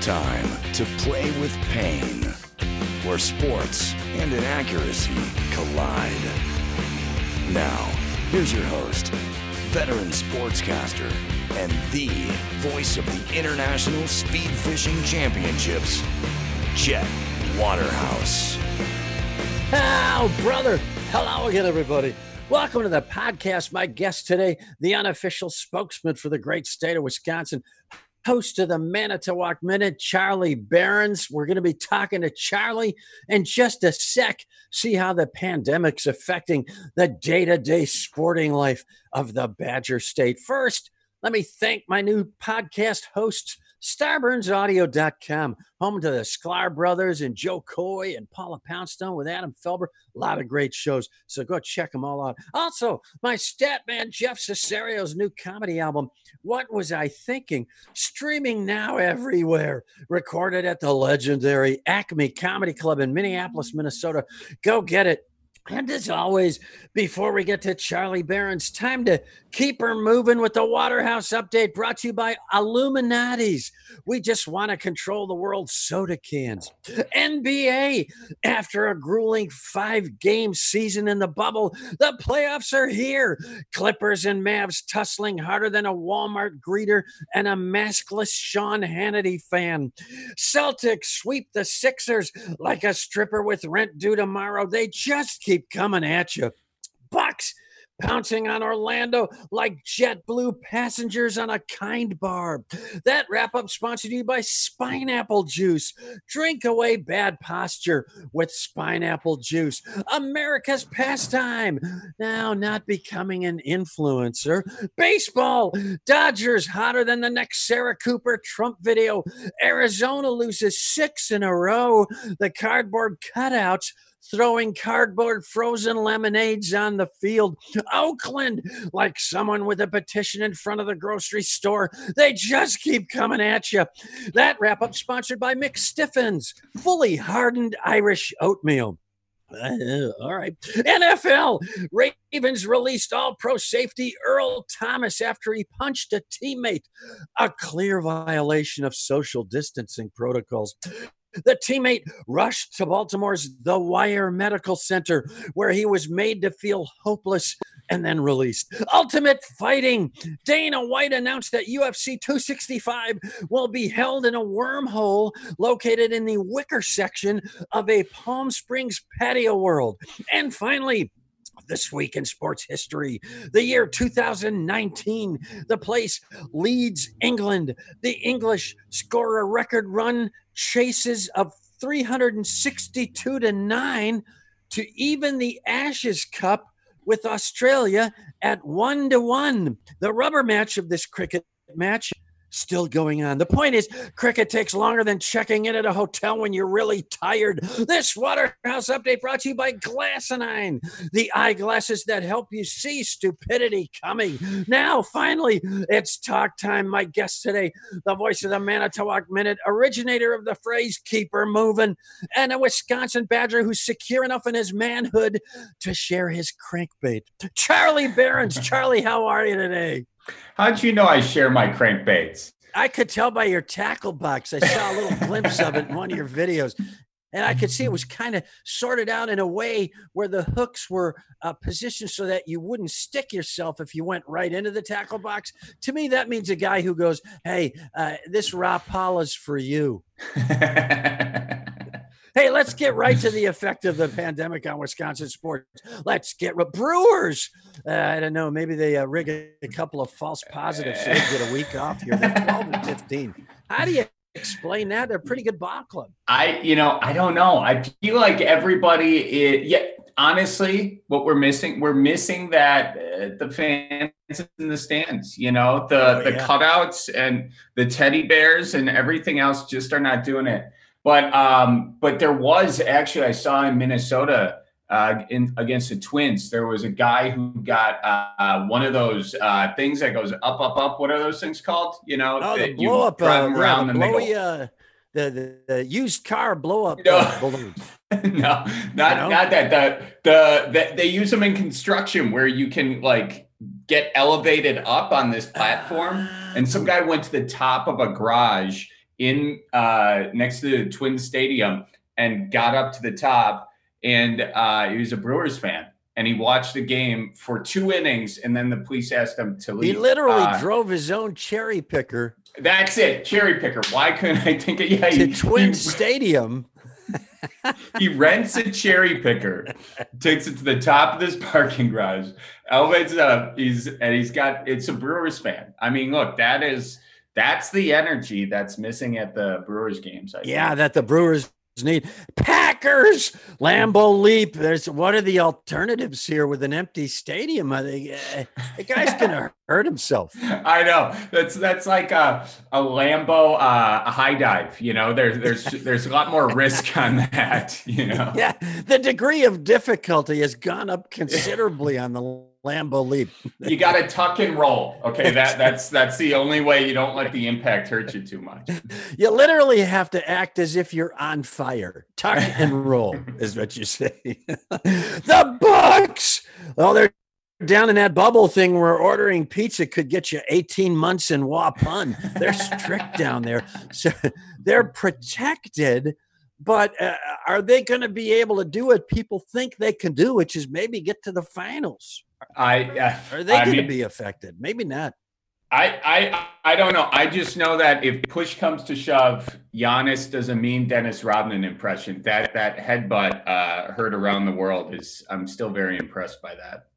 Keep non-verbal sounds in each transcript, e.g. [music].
time to play with pain, where sports and inaccuracy collide. Now, here's your host, veteran sportscaster, and the voice of the International Speed Fishing Championships, Chet Waterhouse. Oh, brother. Hello again, everybody. Welcome to the podcast. My guest today, the unofficial spokesman for the great state of Wisconsin, host of the Manitowoc Minute, Charlie Berens. We're going to be talking to Charlie in just a sec, see how the pandemic's affecting the day to day sporting life of the Badger State. First, let me thank my new podcast hosts StarburnsAudio.com, home to the Sklar brothers and Joe Coy and Paula Poundstone with Adam Felber. A lot of great shows, so go check them all out. Also, my stat man Jeff Cesario's new comedy album, What Was I Thinking? Streaming now everywhere. Recorded at the legendary Acme Comedy Club in Minneapolis, Minnesota. Go get it. And as always, before we get to Charlie Berens, time to keep her moving with the Waterhouse update brought to you by Illuminati's. We just want to control the world's soda cans. NBA, after a grueling five game season in the bubble, the playoffs are here. Clippers and Mavs tussling harder than a Walmart greeter and a maskless Sean Hannity fan. Celtics sweep the Sixers like a stripper with rent due tomorrow. They just keep coming at you. Bucks pouncing on Orlando like JetBlue passengers on a kind bar. That wrap up sponsored you by Spineapple Juice. Drink away bad posture with Spineapple Juice. America's pastime. Now, not becoming an influencer. Baseball. Dodgers hotter than the next Sarah Cooper Trump video. Arizona loses six in a row. The cardboard cutouts throwing cardboard frozen lemonades on the field. Oakland, like someone with a petition in front of the grocery store. They just keep coming at you. That wrap up sponsored by Mick Stiffens, fully hardened Irish oatmeal. Uh, [laughs] all right. NFL Ravens released all pro safety Earl Thomas after he punched a teammate. A clear violation of social distancing protocols. The teammate rushed to Baltimore's The Wire Medical Center, where he was made to feel hopeless and then released. Ultimate Fighting. Dana White announced that UFC 265 will be held in a wormhole located in the wicker section of a Palm Springs patio world. And finally, this week in sports history. The year 2019, the place Leeds, England. The English score a record run chases of 362 to 9 to even the Ashes Cup with Australia at 1 to 1. The rubber match of this cricket match still going on. The point is, cricket takes longer than checking in at a hotel when you're really tired. This Waterhouse update brought to you by Glassinine, the eyeglasses that help you see stupidity coming. Now, finally, it's talk time. My guest today, the voice of the Manitowoc Minute, originator of the phrase "keep her moving," and a Wisconsin Badger who's secure enough in his manhood to share his crankbait. Charlie Berens. [laughs] Charlie, how are you today? How'd you know I share my crankbaits? I could tell by your tackle box. I saw a little glimpse of it in one of your videos. And I could see it was kind of sorted out in a way where the hooks were uh, positioned so that you wouldn't stick yourself if you went right into the tackle box. To me, that means a guy who goes, Hey, uh, this Rapala's for you. [laughs] Hey, let's get right to the effect of the pandemic on Wisconsin sports. Let's get Brewers. Uh, I don't know. Maybe they uh, rig a, a, couple of false positives so they get a week off here. They're 12 and 15. How do you explain that? They're a pretty good ball club. I, you know, I don't know. I feel like everybody is, yeah, honestly, what we're missing, we're missing that uh, the fans in the stands, you know, the, oh, the yeah. cutouts and the teddy bears and everything else just are not doing it. But um, but there was actually I saw in Minnesota uh, in against the Twins. There was a guy who got uh, one of those uh, things that goes up, up, up. What are those things called? You know, oh, the blow up uh, around yeah, the, blowy, uh, the, the, the used car blow up no. Uh, [laughs] no, not not that. The, the the they use them in construction where you can like get elevated up on this platform. and some ah. guy went to the top of a garage in uh, next to the Twin Stadium and got up to the top. And uh, he was a Brewers fan. And he watched the game for two innings, and then the police asked him to leave. He literally uh, drove his own cherry picker. That's it, cherry picker. Why couldn't I think of yeah? To he, Twin he, [laughs] Stadium. he rents a cherry picker, takes it to the top of this parking garage, elevates it up. He's and he's got it's a Brewers fan. I mean, look, that is that's the energy that's missing at the Brewers games. I yeah, think. that the Brewers need Packers Lambeau Leap. There's what are the alternatives here with an empty stadium? I think uh, the guy's gonna [laughs] hurt himself. I know that's that's like a, a Lambeau uh, a high dive. You know, there's there's [laughs] there's a lot more risk on that. You know, yeah, the degree of difficulty has gone up [laughs] considerably on the Lambeau leap. [laughs] you got to tuck and roll. Okay, that that's that's the only way you don't let the impact hurt you too much. You literally have to act as if you're on fire. Tuck and roll [laughs] is what you say. [laughs] the Bucks. Oh, they're down in that bubble thing where ordering pizza could get you 18 months in Waupun. They're strict down there. So they're protected but uh, are they going to be able to do what people think they can do, which is maybe get to the finals? I uh, are they going to be affected? Maybe not. I, I I don't know. I just know that if push comes to shove, Giannis does a mean Dennis Rodman impression. That that headbutt uh, heard around the world is. I'm still very impressed by that.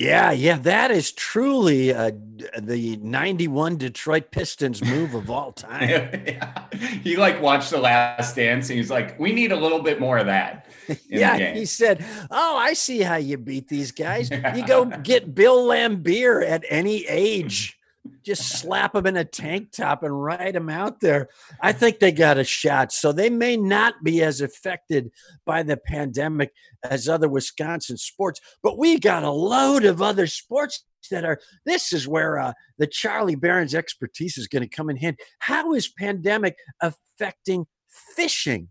Yeah, yeah, that is truly uh, the '91 Detroit Pistons move of all [laughs] time. yeah. He like watched the Last Dance, and he's like, "We need a little bit more of that." [laughs] yeah, he said, "Oh, I see how you beat these guys. You go [laughs] get Bill Laimbeer at any age." Just slap them in a tank top and ride them out there. I think they got a shot. So they may not be as affected by the pandemic as other Wisconsin sports, but we got a load of other sports that are this is where uh, the charlie Berens expertise is going to come in hand how is pandemic affecting fishing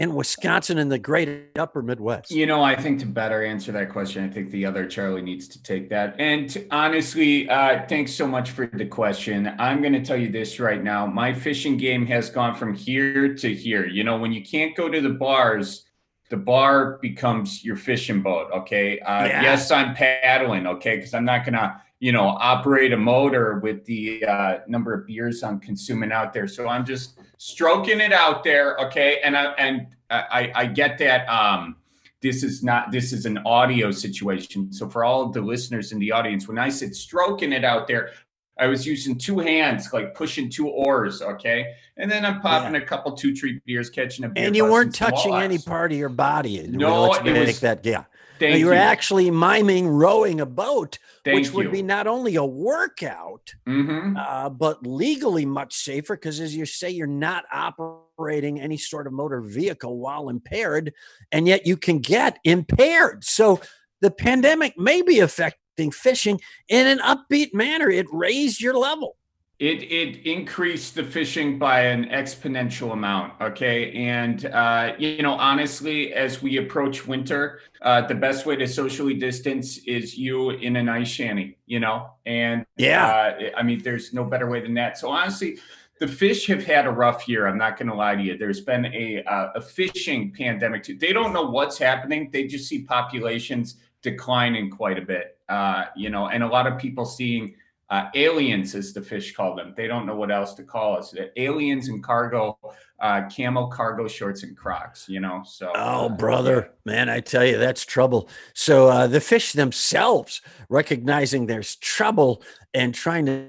in Wisconsin and the great upper Midwest? You know, I think to better answer that question, I think the other Charlie needs to take that. And honestly, uh, thanks so much for the question. I'm going to tell you this right now. My fishing game has gone from here to here. You know, when you can't go to the bars, the bar becomes your fishing boat. Okay. Uh, yeah. Yes, I'm paddling. Okay. Because I'm not going to you know, operate a motor with the uh, number of beers I'm consuming out there. So I'm just stroking it out there, okay? And I and I, I get that um, this is not this is an audio situation. So for all the listeners in the audience, when I said stroking it out there, I was using two hands, like pushing two oars, okay? And then I'm popping yeah. a couple two treat beers, catching a beer. And you weren't touching any part of your body. No, it was, that yeah. Thank you were you. actually miming rowing a boat, Thank which would you. be not only a workout, mm-hmm. uh, but legally much safer because, as you say, you're not operating any sort of motor vehicle while impaired, and yet you can get impaired. So the pandemic may be affecting fishing in an upbeat manner. It raised your level it it increased the fishing by an exponential amount okay? And uh, you know honestly as we approach winter uh, the best way to socially distance is you in an ice shanty you know? And yeah. uh, i mean there's no better way than that. So honestly the fish have had a rough year i'm not going to lie to you. There's been a uh, a fishing pandemic too. They don't know what's happening. They just see populations declining quite a bit uh, you know? And a lot of people seeing uh, aliens, as the fish call them. They don't know what else to call us. The aliens and cargo, uh, camo cargo shorts and Crocs. You know, so. Oh, brother, man, I tell you, that's trouble. So uh, the fish themselves recognizing there's trouble and trying to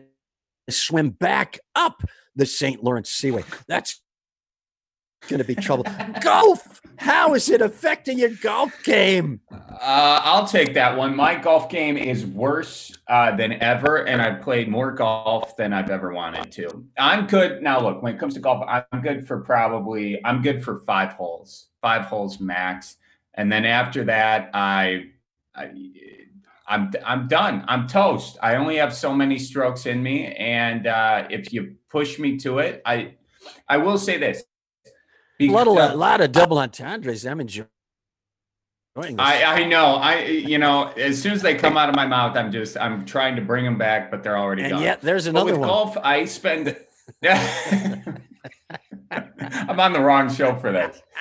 swim back up the St. Lawrence Seaway. That's going to be trouble. golf. How is it affecting your golf game? Uh, I'll take that one. My golf game is worse uh, than ever, and I've played more golf than I've ever wanted to. I'm good now. Look, when it comes to golf, I'm good for probably I'm good for five holes, five holes max, and then after that, I, I I'm I'm done. I'm toast. I only have so many strokes in me, and uh, if you push me to it, I I will say this: a lot, of, a lot of double entendres. I'm enjoying. I, I know I you know as soon as they come out of my mouth I'm just I'm trying to bring them back but they're already and gone. yet there's another with one. golf I spend [laughs] I'm on the wrong show for this. [laughs]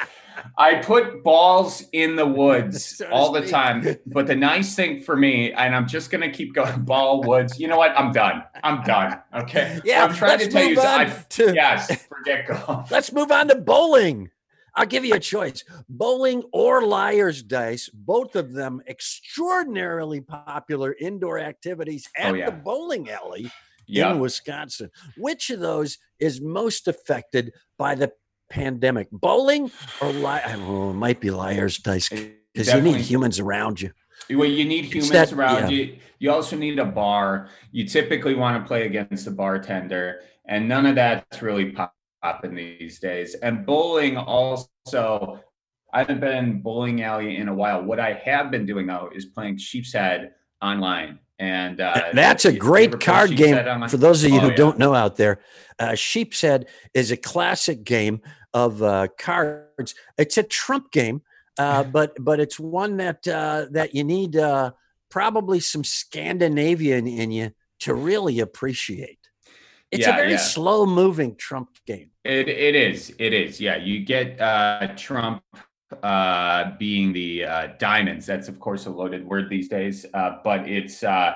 I put balls in the woods [laughs] so all the time. But the nice thing for me, and I'm just gonna keep going, [laughs] ball woods. You know what? I'm done. I'm done. Okay. [laughs] Yeah. I'm trying to tell you. I, to, yes. Forget golf. Let's move on to bowling. I'll give you a choice bowling or liar's dice, both of them extraordinarily popular indoor activities oh, at oh, yeah. the bowling alley yep. in Wisconsin. Which of those is most affected by the pandemic? Bowling or li- oh, it might be liar's dice because you need humans around you. Well, you need humans that, around yeah. you. You also need a bar. You typically want to play against a bartender, and none of that's really popping these days. And bowling also, I haven't been in bowling alley in a while. What I have been doing though is playing Sheep's Head online. And uh, that's a great card game for those of you oh, who yeah. don't know out there. Uh, Sheep's Head is a classic game of uh, cards. It's a trump game, uh, but but it's one that uh, that you need uh, probably some Scandinavian in you to really appreciate. It's yeah, a very yeah. slow moving Trump game. It it is. It is. Yeah, you get uh, Trump uh, being the uh, diamonds. That's of course a loaded word these days, uh, but it's uh,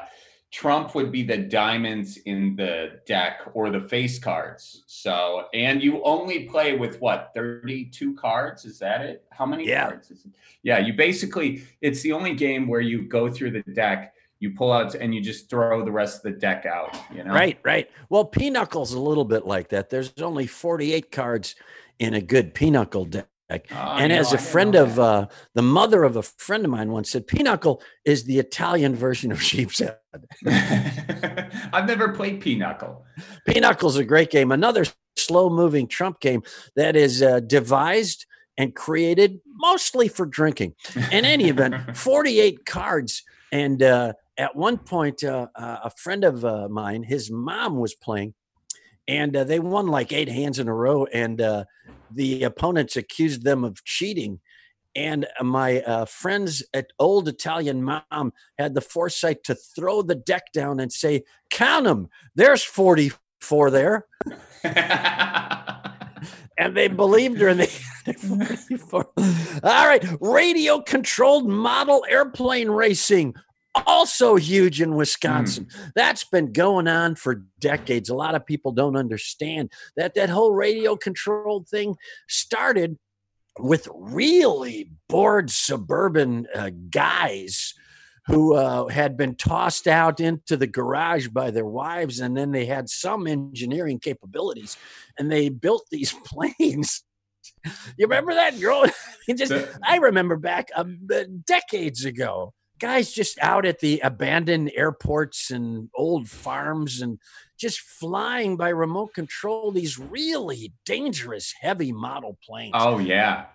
Trump would be the diamonds in the deck or the face cards. So, and you only play with what, 32 cards? Is that it? How many yeah. cards is it? Yeah, you basically, it's the only game where you go through the deck, you pull out, and you just throw the rest of the deck out, you know? Right, right. Well, Pinochle's a little bit like that. There's only 48 cards in a good Pinochle deck. Uh, and as know, a friend of uh, the mother of a friend of mine once said, Pinochle is the Italian version of [laughs] sheep's head. [laughs] I've never played Pinochle. Pinochle is a great game. Another slow moving Trump game that is uh, devised and created mostly for drinking. In any event, [laughs] 48 cards. And uh, at one point, uh, uh, a friend of mine, his mom was playing, and uh, they won like eight hands in a row. And uh, the opponents accused them of cheating. And my uh, friends at Old Italian Mom had the foresight to throw the deck down and say, Count them. There's 44 there. [laughs] and they believed her and they 44. All right. Radio controlled model airplane racing also huge in Wisconsin. Mm. That's been going on for decades. A lot of people don't understand that that whole radio controlled thing started with really bored suburban uh, guys who uh, had been tossed out into the garage by their wives, and then they had some engineering capabilities, and they built these [laughs] planes. you remember that girl? [laughs] just I remember back um, decades ago guys just out at the abandoned airports and old farms and just flying by remote control these really dangerous heavy model planes. Oh yeah.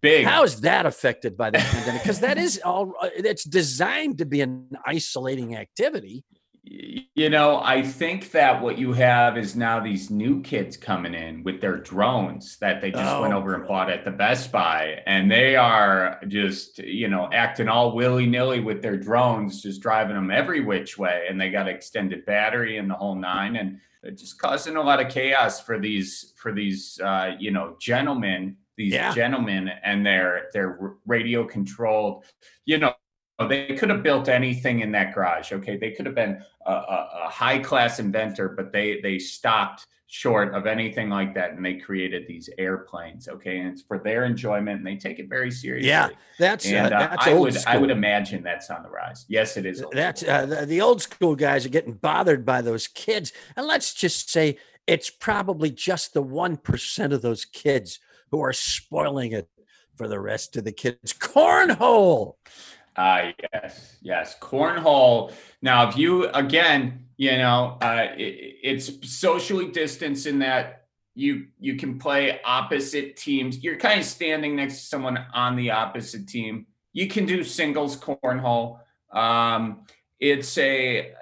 Big. How is that affected by the pandemic? Because that is all uh, it's designed to be an isolating activity you know, I think that what you have is now these new kids coming in with their drones that they just oh, went over and bought at the Best Buy. And they are just, you know, acting all willy nilly with their drones, just driving them every which way. And they got extended battery and the whole nine. And they're just causing a lot of chaos for these, for these, uh, you know, gentlemen, these yeah. gentlemen and their, their radio controlled, you know, they could have built anything in that garage. Okay, they could have been a, a, a, high class inventor, but they they stopped short of anything like that, and they created these airplanes. Okay, and it's for their enjoyment, and they take it very seriously. Yeah, that's uh, and uh, that's I old would school. I would imagine that's on the rise. Yes, it is. that's uh, the, the old school guys are getting bothered by those kids, and let's just say it's probably just the one percent of those kids who are spoiling it for the rest of the kids. Cornhole. Uh, yes, yes. Cornhole. Now, if you, again, you know, uh, it, it's socially distanced in that you you can play opposite teams. You're kind of standing next to someone on the opposite team. You can do singles cornhole. Um, it's a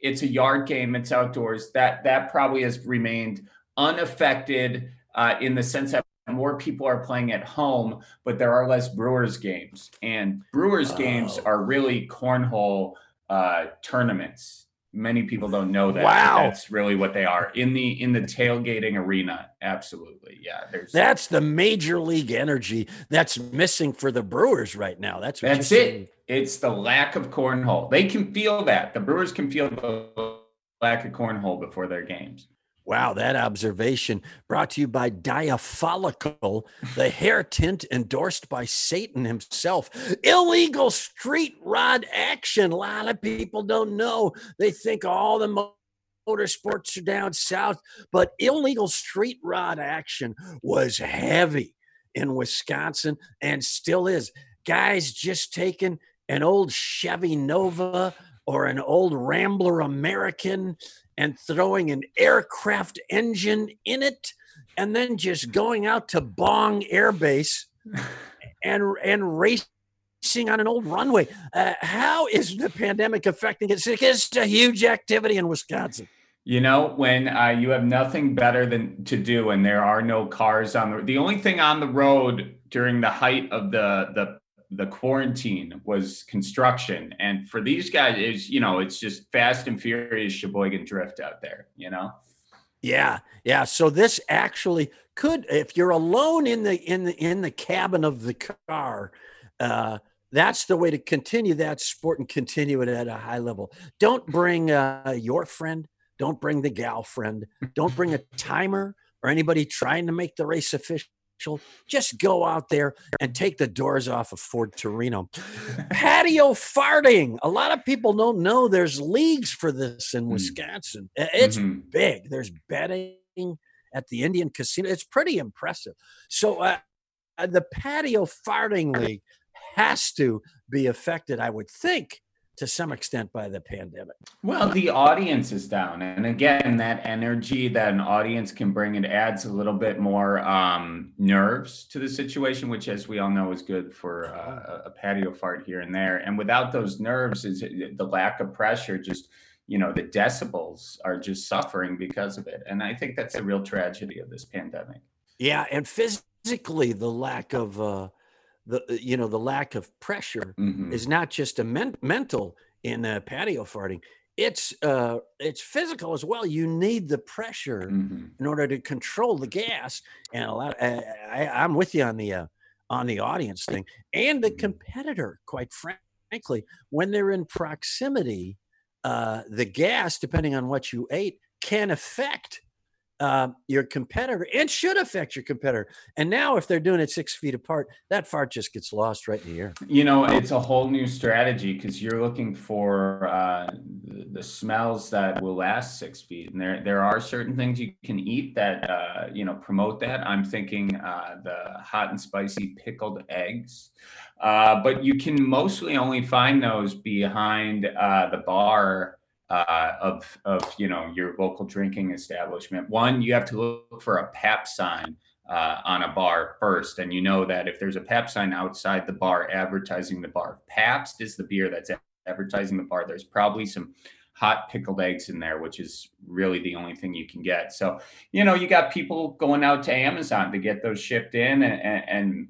it's a yard game. It's outdoors. That that probably has remained unaffected uh, in the sense that more people are playing at home, but there are less Brewers games. And Brewers oh. games are really cornhole uh, tournaments. many people don't know that. Wow, that's really what they are in the in the tailgating arena. Absolutely, yeah. There's that's the major league energy that's missing for the Brewers right now. That's that's it. Saying. It's the lack of cornhole. They can feel that. The Brewers can feel the lack of cornhole before their games. Wow, that observation brought to you by Diafollicle, the hair tint endorsed by Satan himself. Illegal street rod action. A lot of people don't know. They think all the motorsports are down south, but illegal street rod action was heavy in Wisconsin and still is. Guys just taking an old Chevy Nova or an old Rambler American and throwing an aircraft engine in it and then just going out to Bong Air Base and and racing on an old runway. Uh, how is the pandemic affecting it? It's a huge activity in Wisconsin. You know, when uh, you have nothing better than to do, and there are no cars on the the only thing on the road during the height of the the the quarantine was construction. And for these guys, is you know, it's just fast and furious Sheboygan drift out there, you know? Yeah, yeah. So this actually could, if you're alone in the in the in the cabin of the car, uh, that's the way to continue that sport and continue it at a high level. Don't bring uh, your friend. Don't bring the gal friend. Don't bring a timer or anybody trying to make the race just go out there and take the doors off of Ford Torino. [laughs] Patio farting. A lot of people don't know there's leagues for this in hmm. Wisconsin. It's mm-hmm. big. There's betting at the Indian Casino. It's pretty impressive. So uh, uh the patio farting league has to be affected, I would think, to some extent by the pandemic. Well, the audience is down. And again, that energy that an audience can bring, it adds a little bit more um, nerves to the situation, which, as we all know, is good for uh, a patio fart here and there. And without those nerves, is the lack of pressure just you know the decibels are just suffering because of it and i think that's a real tragedy of this pandemic yeah and physically the lack of uh the uh, you know the lack of pressure mm-hmm. is not just a men- mental in uh, patio farting it's uh it's physical as well you need the pressure mm-hmm. in order to control the gas and a lot of, uh, I, i'm with you on the uh, on the audience thing and the mm-hmm. competitor quite frankly when they're in proximity uh the gas depending on what you ate can affect uh, your competitor and should affect your competitor. And now, if they're doing it six feet apart, that fart just gets lost right in the air. You know, it's a whole new strategy because you're looking for uh, the smells that will last six feet, and there there are certain things you can eat that uh, you know promote that. I'm thinking uh, the hot and spicy pickled eggs. Uh, but you can mostly only find those behind uh, the bar uh, of of you know your local drinking establishment. One, you have to look for a PAP sign uh, on a bar first, and you know that if there's a PAP sign outside the bar advertising the bar, Pabst is the beer that's advertising the bar. There's probably some hot pickled eggs in there, which is really the only thing you can get. So you know you got people going out to Amazon to get those shipped in, and, and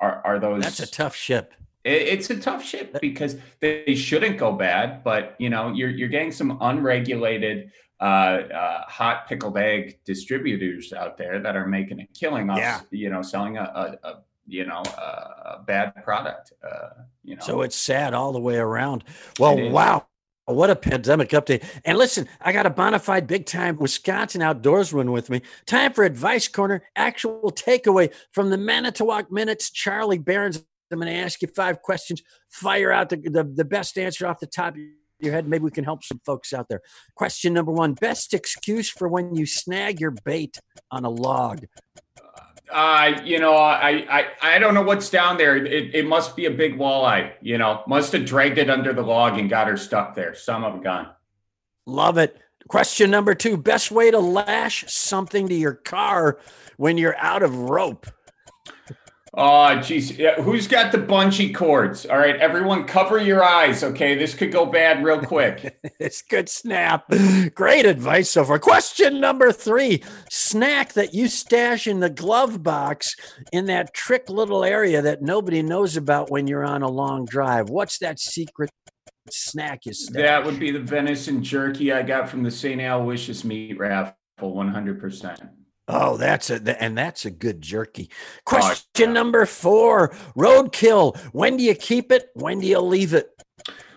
are are those that's a tough ship it's a tough ship because they shouldn't go bad, but you know you're you're getting some unregulated uh, uh, hot pickled egg distributors out there that are making a killing off yeah. you know selling a, a, a you know a, bad product. Uh, you know, so it's sad all the way around. Well, wow. What a pandemic update. And listen, I got a bona fide big time Wisconsin outdoorsman with me. Time for Advice Corner, actual takeaway from the Manitowoc Minutes. Charlie Berens I'm going to ask you five questions. Fire out the, the, the best answer off the top of your head. Maybe we can help some folks out there. Question number one Best excuse for when you snag your bait on a log? Uh, you know, I, I I don't know what's down there. It, it must be a big walleye. You know, must have dragged it under the log and got her stuck there. Some of them gone. Love it. Question number two: Best way to lash something to your car when you're out of rope? Oh, geez. Yeah, who's got the bungee cords? All right, everyone, cover your eyes. Okay, this could go bad real quick. [laughs] it's good snap. Great advice so far. Question number three: snack that you stash in the glove box in that trick little area that nobody knows about when you're on a long drive. What's that secret snack you snack? That would be the venison jerky I got from the St. Aloysius meat raffle, 100%. Oh, that's a and that's a good jerky. Oh, question oh, number four: Roadkill. When do you keep it? When do you leave it?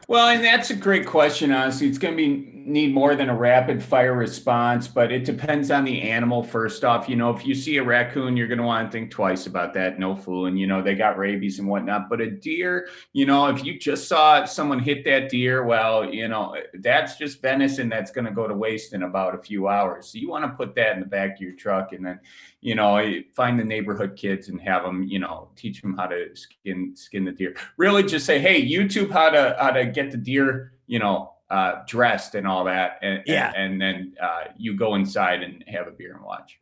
Well, and that's a great question. Honestly, it's going to be need more than a rapid fire response, but it depends on the animal. First off, you know, if you see a raccoon, you're going to want to think twice about that. No fooling. You know, they got rabies and whatnot. But a deer, you know, if you just saw someone hit that deer, well, you know, that's just venison that's going to go to waste in about a few hours. So you want to put that in the back of your truck and then you know, eh, find the neighborhood kids and have them, you know, teach them how to skin skin the deer. Really, just say, hey, YouTube how to how to get the deer, you know, uh, dressed and all that, and yeah, and, and then uh, you go inside and have a beer and watch.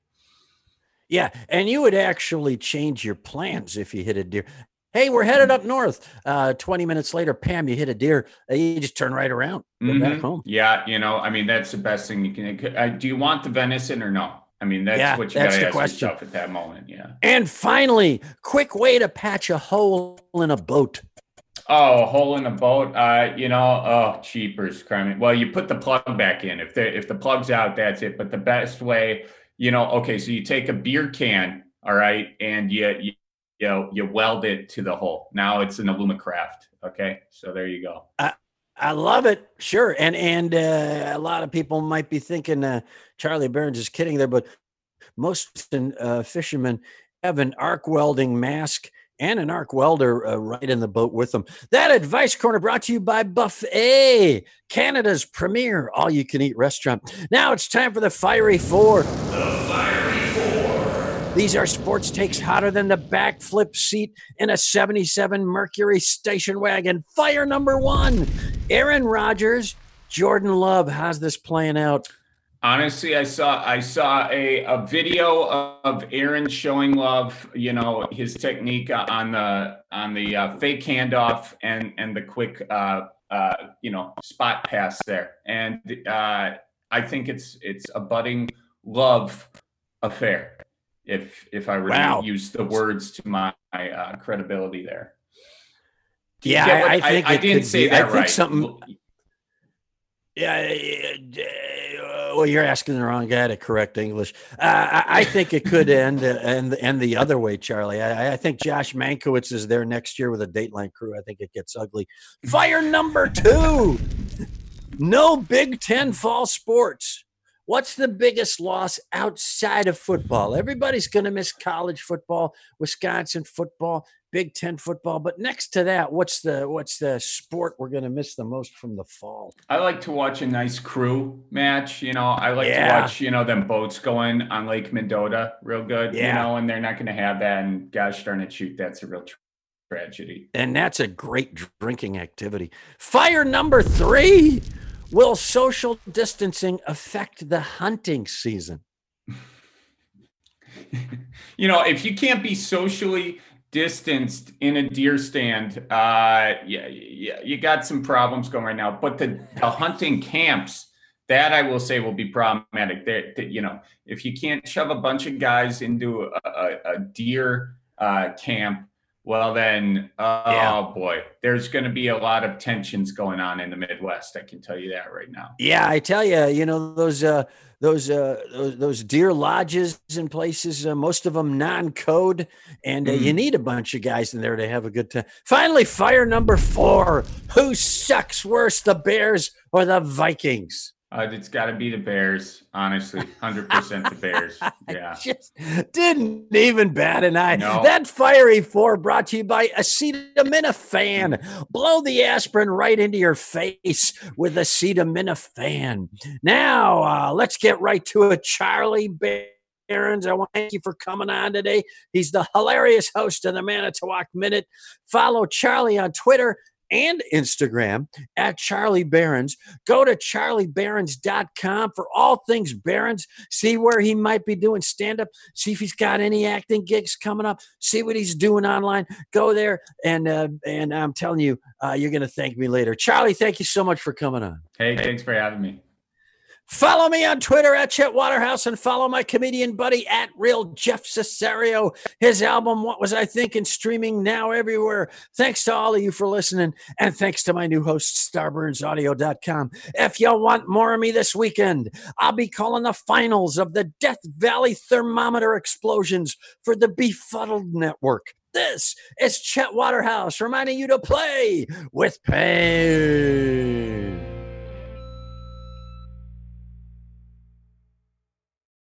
Yeah, and you would actually change your plans if you hit a deer. Hey, we're headed up north. Uh, 20 minutes later, Pam, you hit a deer. Uh, you just turn right around, go mm-hmm. back home. Yeah, you know, I mean, that's the best thing you can. Uh, do you want the venison or no? I mean, that's yeah, what you got to ask question. yourself at that moment. Yeah. And finally, quick way to patch a hole in a boat. Oh, a hole in the boat. Uh, you know, oh, cheapers, crime. Well, you put the plug back in. If the if the plug's out, that's it. But the best way, you know, okay, so you take a beer can, all right, and you you you, know, you weld it to the hole. Now it's an Alumacraft. Okay, so there you go. I I love it. Sure. And and uh, a lot of people might be thinking uh, Charlie Berens is kidding there, but most uh, fishermen have an arc welding mask and an arc welder uh, right in the boat with them. That advice corner brought to you by Buffet, Canada's premier all you can eat restaurant. Now it's time for the Fiery Four. The Fiery Four. These are sports takes hotter than the backflip seat in a 77 Mercury station wagon. Fire number one Aaron Rodgers, Jordan Love. How's this playing out? Honestly, I saw I saw a, a video of Aaron showing love, you know, his technique on the on the uh, fake handoff and and the quick uh, uh, you know spot pass there, and uh, I think it's it's a budding love affair. If if I were wow. to use the words to my uh, credibility there. Yeah, I, I, think I, I didn't say be, that I think right. Something. Yeah, well, you're asking the wrong guy to correct English. Uh, I, I, think it could end uh, and and the other way, Charlie. I, I, think Josh Mankiewicz is there next year with a Dateline crew. I think it gets ugly. Fire number two. No Big Ten fall sports. What's the biggest loss outside of football? Everybody's going to miss college football, Wisconsin football, Big Ten football. But next to that, what's the what's the sport we're going to miss the most from the fall? I like to watch a nice crew match. You know, I like yeah. to watch you know them boats going on Lake Mendota, real good. Yeah. You know, and they're not going to have that. And gosh darn it, shoot, that's a real tragedy. And that's a great drinking activity. Fire number three. Will social distancing affect the hunting season? [laughs] you know, if you can't be socially distanced in a deer stand, uh, yeah, yeah, you got some problems going right now. But the, the hunting camps, that I will say will be problematic. That, that, you know, if you can't shove a bunch of guys into a, a, a deer uh, camp well, then, oh yeah. boy, there's going to be a lot of tensions going on in the Midwest. I can tell you that right now. Yeah, I tell you, you know those uh, those uh, those, those deer lodges and places, uh, most of them non-code, and uh, mm. you need a bunch of guys in there to have a good time. Finally, fire number four: Who sucks worse, the Bears or the Vikings? Uh, it's got to be the Bears, honestly. 100% the Bears. [laughs] Yeah. Just didn't even bat an eye. No. That fiery four brought to you by acetaminophen. Blow the aspirin right into your face with acetaminophen. Now, uh, let's get right to it. Charlie Berens, I want to thank you for coming on today. He's the hilarious host of the Manitowoc Minute. Follow Charlie on Twitter and Instagram at Charlie Berens. Go to charlieberens.com for all things Berens. See where he might be doing stand up. See if he's got any acting gigs coming up. See what he's doing online. Go there, and uh, and I'm telling you, uh, you're going to thank me later. Charlie, thank you so much for coming on. Hey, thanks for having me. Follow me on Twitter at Chet Waterhouse and follow my comedian buddy at Real Jeff Cesario. His album, What Was I Thinking, streaming now everywhere. Thanks to all of you for listening. And thanks to my new host, StarburnsAudio.com. If y'all want more of me this weekend, I'll be calling the finals of the Death Valley thermometer explosions for the Befuddled Network. This is Chet Waterhouse reminding you to play with pain.